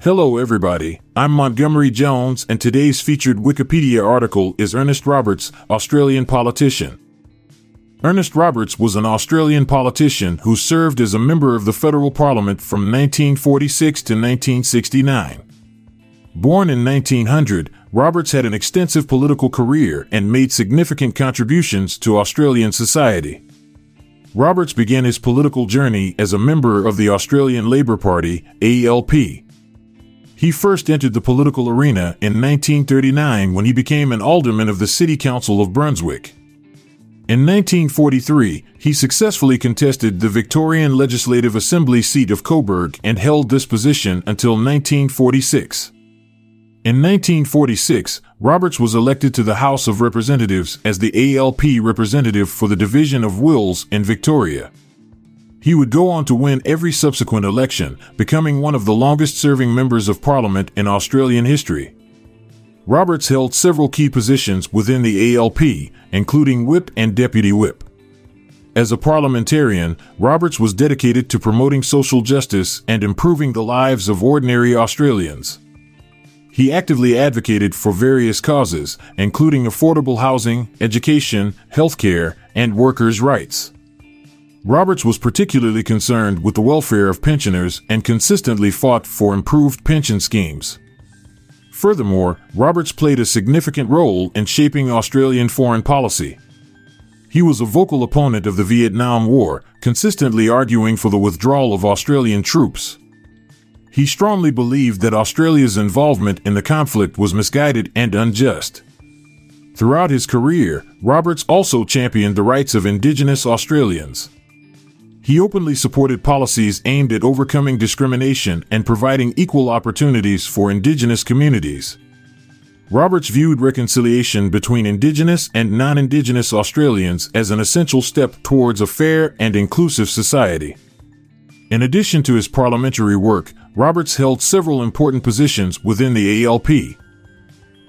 Hello, everybody. I'm Montgomery Jones, and today's featured Wikipedia article is Ernest Roberts, Australian politician. Ernest Roberts was an Australian politician who served as a member of the federal parliament from 1946 to 1969. Born in 1900, Roberts had an extensive political career and made significant contributions to Australian society. Roberts began his political journey as a member of the Australian Labor Party, ALP. He first entered the political arena in 1939 when he became an alderman of the City Council of Brunswick. In 1943, he successfully contested the Victorian Legislative Assembly seat of Coburg and held this position until 1946. In 1946, Roberts was elected to the House of Representatives as the ALP representative for the division of Wills in Victoria. He would go on to win every subsequent election, becoming one of the longest serving members of parliament in Australian history. Roberts held several key positions within the ALP, including whip and deputy whip. As a parliamentarian, Roberts was dedicated to promoting social justice and improving the lives of ordinary Australians. He actively advocated for various causes, including affordable housing, education, healthcare, and workers' rights. Roberts was particularly concerned with the welfare of pensioners and consistently fought for improved pension schemes. Furthermore, Roberts played a significant role in shaping Australian foreign policy. He was a vocal opponent of the Vietnam War, consistently arguing for the withdrawal of Australian troops. He strongly believed that Australia's involvement in the conflict was misguided and unjust. Throughout his career, Roberts also championed the rights of Indigenous Australians. He openly supported policies aimed at overcoming discrimination and providing equal opportunities for Indigenous communities. Roberts viewed reconciliation between Indigenous and non Indigenous Australians as an essential step towards a fair and inclusive society. In addition to his parliamentary work, Roberts held several important positions within the ALP.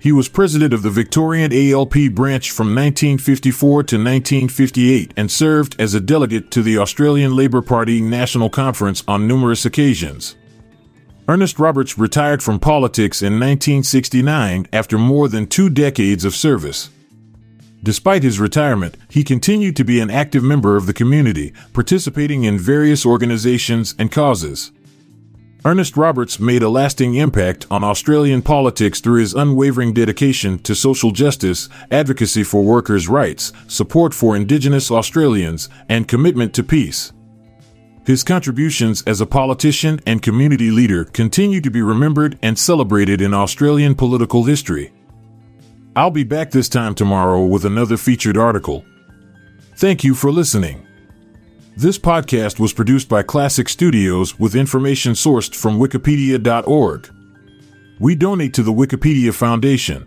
He was president of the Victorian ALP branch from 1954 to 1958 and served as a delegate to the Australian Labor Party National Conference on numerous occasions. Ernest Roberts retired from politics in 1969 after more than two decades of service. Despite his retirement, he continued to be an active member of the community, participating in various organizations and causes. Ernest Roberts made a lasting impact on Australian politics through his unwavering dedication to social justice, advocacy for workers' rights, support for Indigenous Australians, and commitment to peace. His contributions as a politician and community leader continue to be remembered and celebrated in Australian political history. I'll be back this time tomorrow with another featured article. Thank you for listening. This podcast was produced by Klassic Studios with information sourced from Wikipedia.org. We donate to the Wikipedia Foundation,